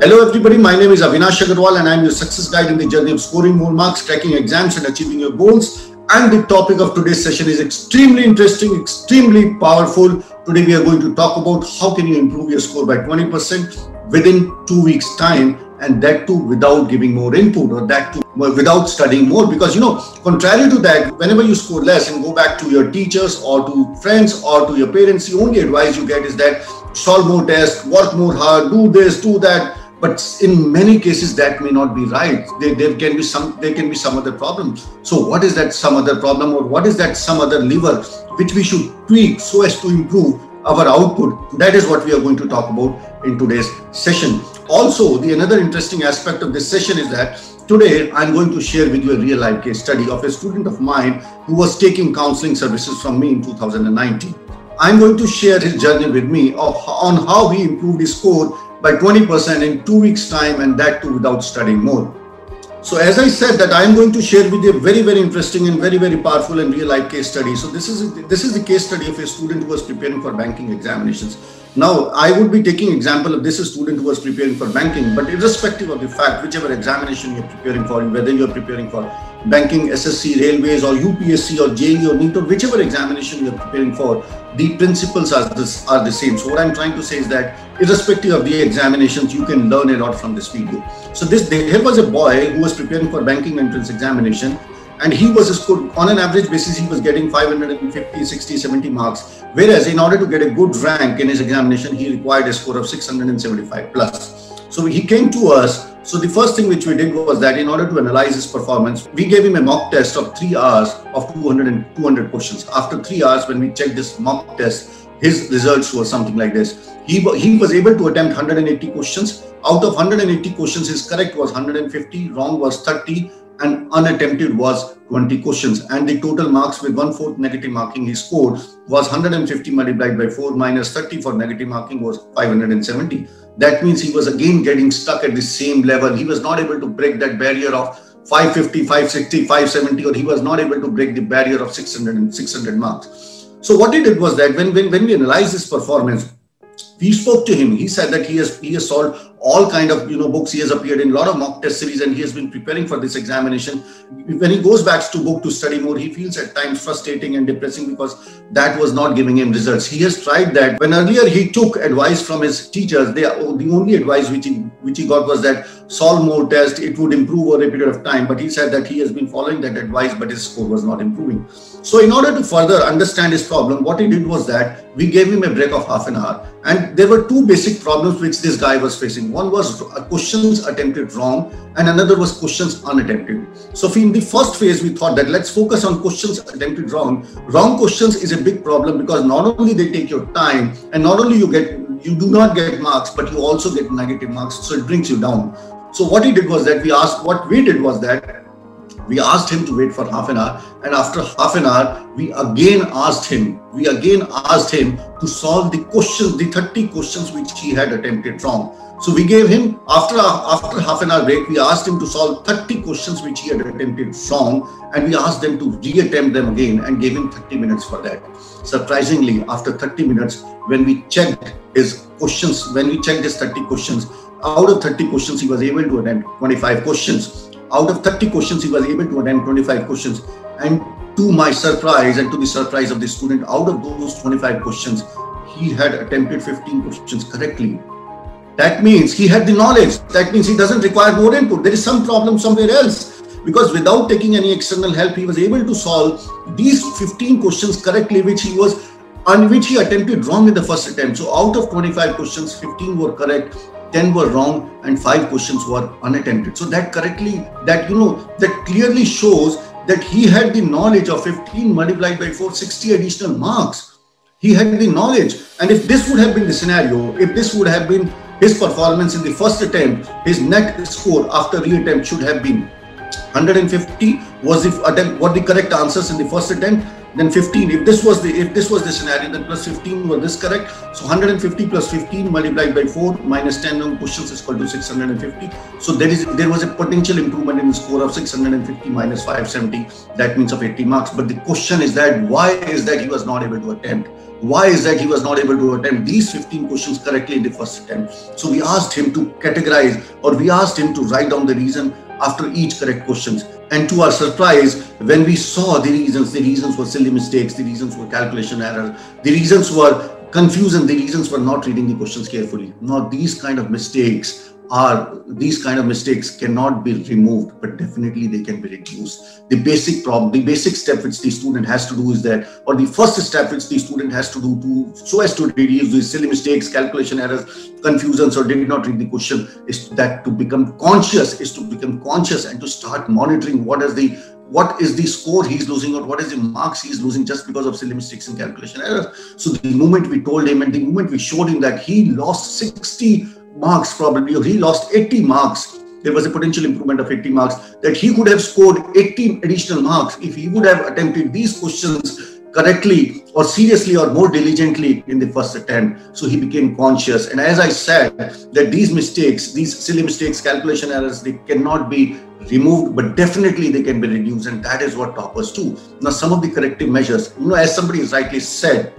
Hello everybody, my name is Avinash Agarwal and I am your success guide in the journey of scoring more marks, cracking exams and achieving your goals. And the topic of today's session is extremely interesting, extremely powerful. Today we are going to talk about how can you improve your score by 20% within two weeks time and that too without giving more input or that too without studying more because you know contrary to that whenever you score less and go back to your teachers or to friends or to your parents the only advice you get is that solve more tests work more hard do this do that but in many cases that may not be right. There, there can be some there can be some other problems. So what is that some other problem or what is that some other lever which we should tweak so as to improve our output? That is what we are going to talk about in today's session. Also the another interesting aspect of this session is that today i'm going to share with you a real life case study of a student of mine who was taking counseling services from me in 2019 i'm going to share his journey with me of, on how he improved his score by 20% in two weeks time and that too without studying more. So as I said that I am going to share with you a very, very interesting and very, very powerful and real life case study. So this is, this is the case study of a student who was preparing for banking examinations. Now, I would be taking example of this student who was preparing for banking, but irrespective of the fact, whichever examination you're preparing for, whether you're preparing for banking, SSC, railways, or UPSC, or JEE, or NEET, or whichever examination you're preparing for, the principles are, this, are the same. So what I'm trying to say is that irrespective of the examinations, you can learn a lot from this video. So this, here was a boy who was preparing for banking entrance examination, and he was scored on an average basis he was getting 550 60 70 marks whereas in order to get a good rank in his examination he required a score of 675 plus so he came to us so the first thing which we did was that in order to analyze his performance we gave him a mock test of 3 hours of 200 and 200 questions. After 3 hours when we checked this mock test his results were something like this. He, he was able to attempt 180 questions. Out of 180 questions his correct was 150 wrong was 30 and unattempted was 20 questions. And the total marks with one fourth negative marking he scored was 150 multiplied by 4 minus 30 for negative marking was 570 that means he was again getting stuck at the same level. He was not able to break that barrier of 550 560 570 or he was not able to break the barrier of 600 and 600 marks. So what he did was that when when, when we analyzed his performance we spoke to him. He said that he has he has solved all kind of you know books he has appeared in a lot of mock test series and he has been preparing for this examination. When he goes back to book to study more he feels at times frustrating and depressing because that was not giving him results. He has tried that. When earlier he took advice from his teachers they the only advice which he which he got was that solve more tests it would improve over a period of time but he said that he has been following that advice but his score was not improving so in order to further understand his problem what he did was that we gave him a break of half an hour and there were two basic problems which this guy was facing one was questions attempted wrong and another was questions unattempted. So in the first phase, we thought that let's focus on questions attempted wrong. Wrong questions is a big problem because not only they take your time and not only you get you do not get marks, but you also get negative marks. So it brings you down. So what he did was that we asked, what we did was that we asked him to wait for half an hour. And after half an hour we again asked him we again asked him to solve the questions the 30 questions which he had attempted wrong. So we gave him, after, after half an hour break, we asked him to solve 30 questions which he had attempted wrong. And we asked them to reattempt them again and gave him 30 minutes for that. Surprisingly, after 30 minutes, when we checked his questions, when we checked his 30 questions, out of 30 questions, he was able to attempt 25 questions. Out of 30 questions, he was able to attempt 25 questions. And to my surprise and to the surprise of the student, out of those 25 questions, he had attempted 15 questions correctly that means he had the knowledge. That means he doesn't require more input. There is some problem somewhere else. Because without taking any external help, he was able to solve these 15 questions correctly, which he was on which he attempted wrong in the first attempt. So out of 25 questions, 15 were correct, 10 were wrong, and five questions were unattempted. So that correctly, that you know, that clearly shows that he had the knowledge of 15 multiplied by 460 additional marks. He had the knowledge. And if this would have been the scenario, if this would have been his performance in the first attempt, his net score after reattempt should have been 150 was the what the correct answers in the first attempt. Then 15 if this was the if this was the scenario then plus 15 was this correct? So 150 plus 15 multiplied by 4 minus 10 on questions is equal to 650 so there is there was a potential improvement in the score of 650 minus 570 that means of 80 marks. But the question is that why is that he was not able to attempt? Why is that he was not able to attempt? These 15 questions correctly in the first attempt so we asked him to categorize or we asked him to write down the reason after each correct questions. And to our surprise when we saw the reasons the reasons were silly mistakes the reasons were calculation error the reasons were confusion the reasons were not reading the questions carefully. Now these kind of mistakes are these kind of mistakes cannot be removed but definitely they can be reduced. The basic problem the basic step which the student has to do is that or the first step which the student has to do to so as to reduce these silly mistakes calculation errors confusions or did not read the question is that to become conscious is to become conscious and to start monitoring what is the what is the score he's losing or what is the marks he's losing just because of silly mistakes and calculation errors. So the moment we told him and the moment we showed him that he lost 60 marks probably, he lost 80 marks. There was a potential improvement of 80 marks that he could have scored 80 additional marks if he would have attempted these questions correctly or seriously or more diligently in the first attempt. So he became conscious. And as I said, that these mistakes, these silly mistakes, calculation errors, they cannot be removed, but definitely they can be reduced. And that is what toppers do. Now, some of the corrective measures, you know, as somebody rightly said,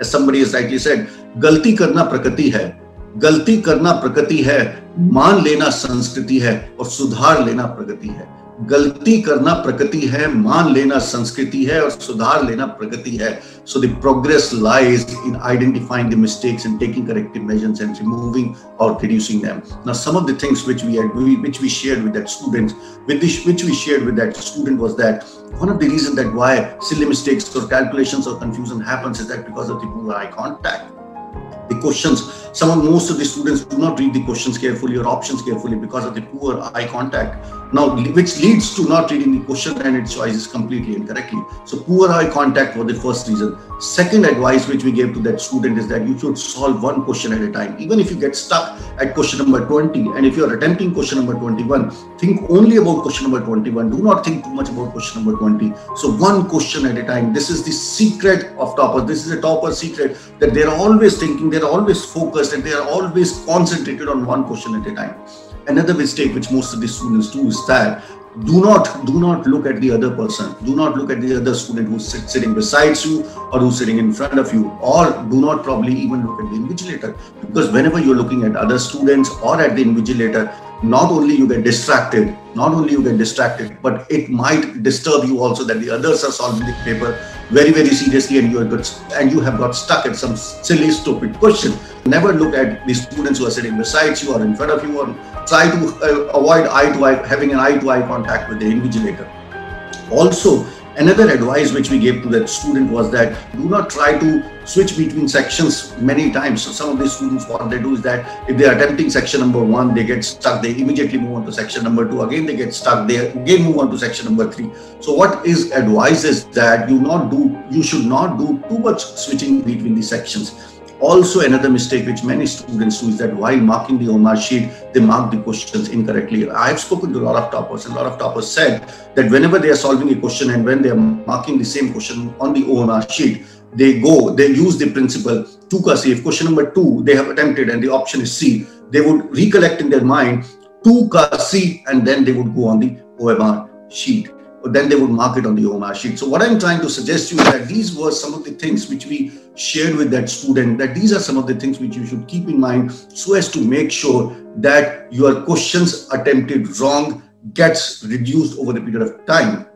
as somebody has rightly said, galti karna prakriti hai. गलती करना प्रगति है, मान लेना संस्कृति है और सुधार लेना प्रगति है। गलती करना प्रगति है, मान लेना संस्कृति है और सुधार लेना प्रगति है। So the progress lies in identifying the mistakes and taking corrective measures and removing or reducing them now some of the things which we had which we shared with that student with this which we shared with that student was that one of the reason that why silly mistakes or calculations or confusion happens is that because of the poor eye contact the questions some of most of the students do not read the questions carefully or options carefully because of the poor eye contact. Now which leads to not reading the question and its choices completely incorrectly. So poor eye contact was the first reason. Second advice which we gave to that student is that you should solve one question at a time. Even if you get stuck at question number 20 and if you are attempting question number 21 think only about question number 21 do not think too much about question number 20 so one question at a time. This is the secret of toppers this is a topper secret that they're always thinking they're always focused and they are always concentrated on one question at a time. Another mistake which most of the students do is that do not do not look at the other person. Do not look at the other student who's sit, sitting beside you or who's sitting in front of you. Or do not probably even look at the invigilator. Because whenever you're looking at other students or at the invigilator not only you get distracted not only you get distracted but it might disturb you also that the others are solving the paper very very seriously and you are good and you have got stuck at some silly stupid question. Never look at the students who are sitting beside you or in front of you or try to uh, avoid eye to eye having an eye to eye contact with the invigilator. Also Another advice which we gave to that student was that do not try to switch between sections many times. So some of the students, what they do is that if they are attempting section number one, they get stuck, they immediately move on to section number two, again they get stuck, they again move on to section number three. So what is advised is that you not do, you should not do too much switching between the sections also, another mistake which many students do is that while marking the OMR sheet, they mark the questions incorrectly. I've spoken to a lot of toppers, and a lot of toppers said that whenever they are solving a question and when they are marking the same question on the OMR sheet, they go, they use the principle 2 ka. If question number 2 they have attempted and the option is C, they would recollect in their mind 2 ka C and then they would go on the OMR sheet then they would mark it on the OMR sheet. So what I'm trying to suggest to you is that these were some of the things which we shared with that student, that these are some of the things which you should keep in mind so as to make sure that your questions attempted wrong gets reduced over the period of time.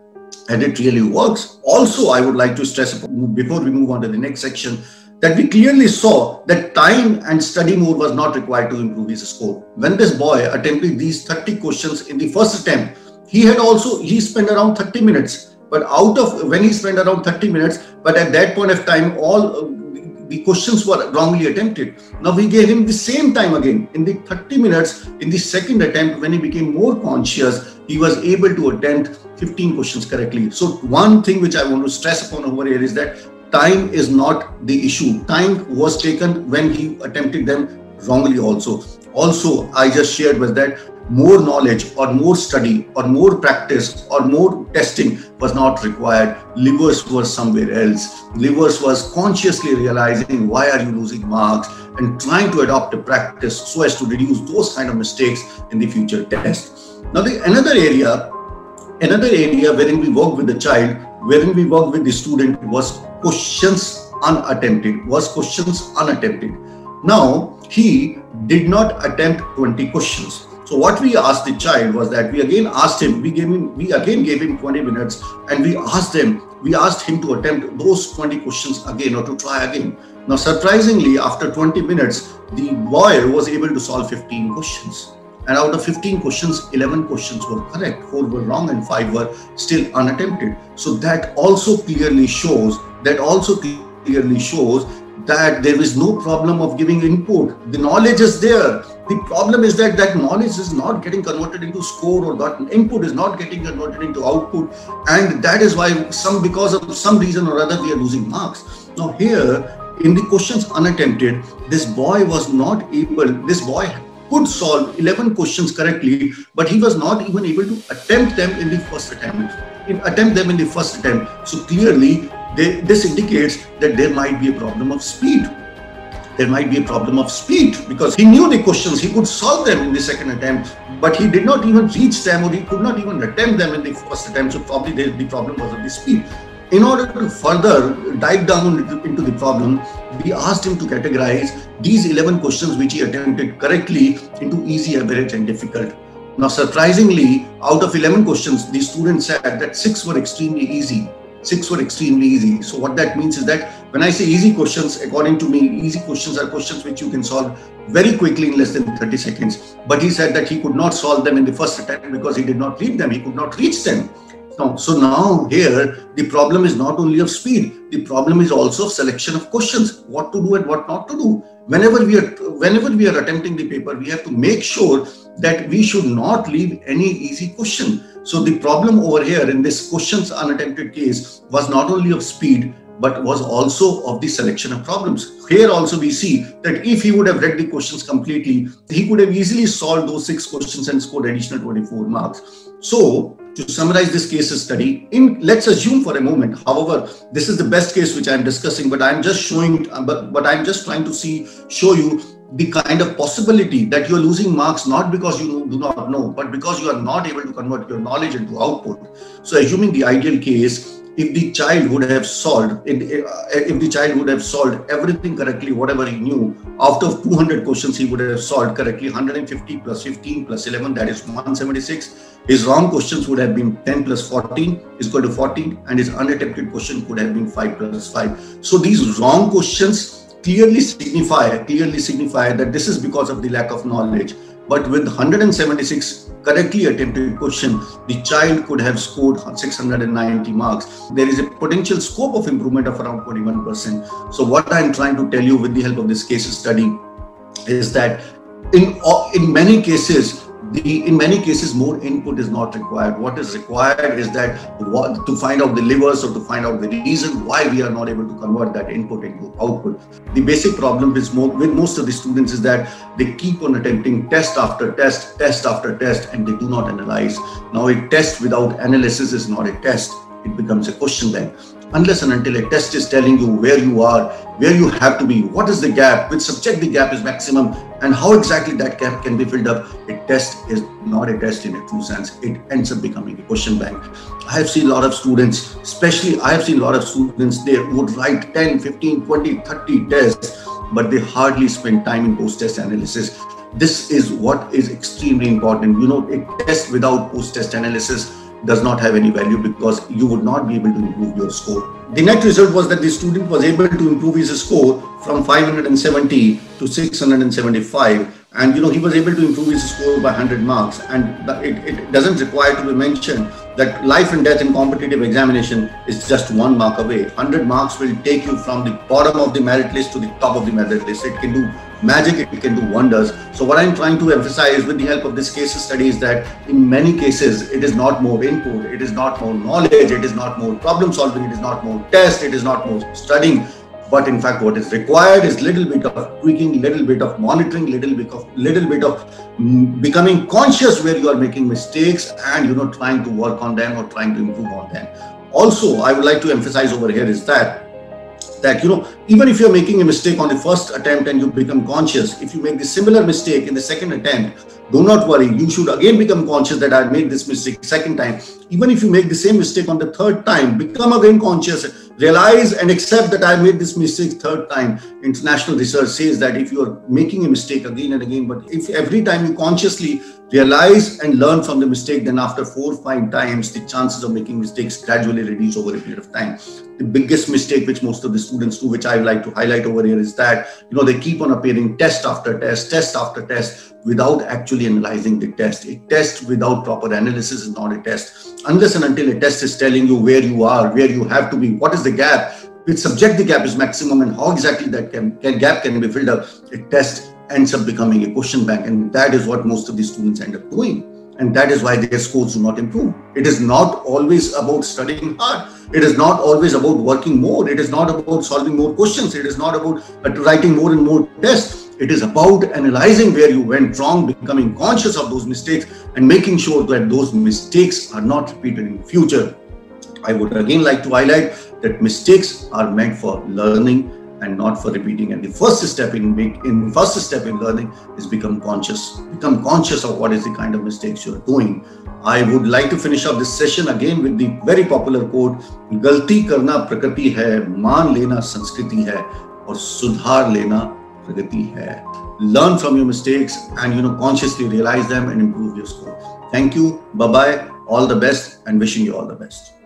And it really works. Also, I would like to stress before we move on to the next section that we clearly saw that time and study mode was not required to improve his score. When this boy attempted these 30 questions in the first attempt, he had also he spent around 30 minutes but out of when he spent around 30 minutes but at that point of time all uh, the questions were wrongly attempted. Now we gave him the same time again. In the 30 minutes in the second attempt when he became more conscious he was able to attempt 15 questions correctly. So one thing which i want to stress upon over here is that time is not the issue. Time was taken when he attempted them wrongly also. Also i just shared was that more knowledge or more study or more practice or more testing was not required. Livers was somewhere else. Livers was consciously realizing why are you losing marks and trying to adopt a practice so as to reduce those kind of mistakes in the future test. Now, the another area, another area wherein we work with the child, wherein we work with the student was questions unattempted, was questions unattempted. Now, he did not attempt 20 questions. So what we asked the child was that we again asked him, we gave him, we again gave him 20 minutes and we asked him, we asked him to attempt those 20 questions again or to try again. Now, surprisingly, after 20 minutes, the boy was able to solve 15 questions. And out of 15 questions, 11 questions were correct, 4 were wrong, and 5 were still unattempted. So that also clearly shows, that also clearly shows that there is no problem of giving input. The knowledge is there. The problem is that that knowledge is not getting converted into score or that input is not getting converted into output. And that is why some, because of some reason or other, we are losing marks. Now here, in the questions unattempted, this boy was not able, this boy could solve 11 questions correctly, but he was not even able to attempt them in the first attempt. In attempt them in the first attempt. So clearly, they, this indicates that there might be a problem of speed. There might be a problem of speed because he knew the questions, he could solve them in the second attempt, but he did not even reach them or he could not even attempt them in the first attempt. So probably the, the problem was of the speed. In order to further dive down into the problem, we asked him to categorize these 11 questions which he attempted correctly into easy, average, and difficult. Now, surprisingly, out of 11 questions, the students said that six were extremely easy. Six were extremely easy. So, what that means is that when I say easy questions, according to me, easy questions are questions which you can solve very quickly in less than 30 seconds. But he said that he could not solve them in the first attempt because he did not read them, he could not reach them. Now, so now here the problem is not only of speed, the problem is also of selection of questions, what to do and what not to do. Whenever we are whenever we are attempting the paper, we have to make sure that we should not leave any easy question. So the problem over here in this questions unattempted case was not only of speed, but was also of the selection of problems. Here also we see that if he would have read the questions completely, he could have easily solved those six questions and scored additional 24 marks. So to summarize this case study in let's assume for a moment however this is the best case which i'm discussing but i'm just showing but, but i'm just trying to see show you the kind of possibility that you're losing marks not because you do not know but because you are not able to convert your knowledge into output. So assuming the ideal case if the child would have solved if the child would have solved everything correctly whatever he knew of 200 questions he would have solved correctly 150 plus 15 plus 11 that is 176 his wrong questions would have been 10 plus 14 is equal to 14 and his unattempted question could have been 5 plus 5 so these wrong questions clearly signify clearly signify that this is because of the lack of knowledge but with 176 correctly attempted question, the child could have scored 690 marks. There is a potential scope of improvement of around 21%. So, what I'm trying to tell you with the help of this case study is that in, in many cases, the in many cases more input is not required. What is required is that what, to find out the levers or to find out the reason why we are not able to convert that input into output. The basic problem is more, with most of the students is that they keep on attempting test after test test after test and they do not analyze. Now a test without analysis is not a test it becomes a question then unless and until a test is telling you where you are, where you have to be, what is the gap, which subject the gap is maximum, and how exactly that gap can be filled up. A test is not a test in a true sense. It ends up becoming a question bank. I have seen a lot of students, especially I have seen a lot of students, they would write 10, 15, 20, 30 tests, but they hardly spend time in post-test analysis. This is what is extremely important. You know, a test without post-test analysis does not have any value because you would not be able to improve your score. The net result was that the student was able to improve his score from 570 to 675 and you know he was able to improve his score by 100 marks. And it, it doesn't require to be mentioned that life and death in competitive examination is just one mark away. 100 marks will take you from the bottom of the merit list to the top of the merit list. It can do magic it can do wonders. So what i'm trying to emphasize with the help of this case study is that in many cases it is not more input it is not more knowledge it is not more problem solving it is not more test it is not more studying. But in fact what is required is little bit of tweaking little bit of monitoring little bit of little bit of mm, becoming conscious where you are making mistakes and you know trying to work on them or trying to improve on them. Also i would like to emphasize over here is that that you know even if you're making a mistake on the first attempt and you become conscious if you make the similar mistake in the second attempt do not worry. You should again become conscious that i made this mistake second time. Even if you make the same mistake on the third time become again conscious. Realize and accept that i made this mistake third time. International research says that if you are making a mistake again and again but if every time you consciously realize and learn from the mistake then after four five times the chances of making mistakes gradually reduce over a period of time. The biggest mistake which most of the students do which i like to highlight over here is that you know they keep on appearing test after test test after test without actually analyzing the test. A test without proper analysis is not a test. Unless and until a test is telling you where you are where you have to be what is the gap? Which subject the gap is maximum and how exactly that can, can gap can be filled up a test ends up becoming a question bank. And that is what most of the students end up doing. And that is why their scores do not improve. It is not always about studying hard. It is not always about working more. It is not about solving more questions. It is not about uh, writing more and more tests. It is about analyzing where you went wrong becoming conscious of those mistakes and making sure that those mistakes are not repeated in future. I would again like to highlight that mistakes are meant for learning and not for repeating. And the first step in make in first step in learning is become conscious. Become conscious of what is the kind of mistakes you're doing. I would like to finish up this session again with the very popular quote: "गलती करना प्रकृति है, मान लेना संस्कृति है, और सुधार लेना प्रगति है." Learn from your mistakes and you know consciously realize them and improve your score. Thank you. Bye bye. All the best and wishing you all the best.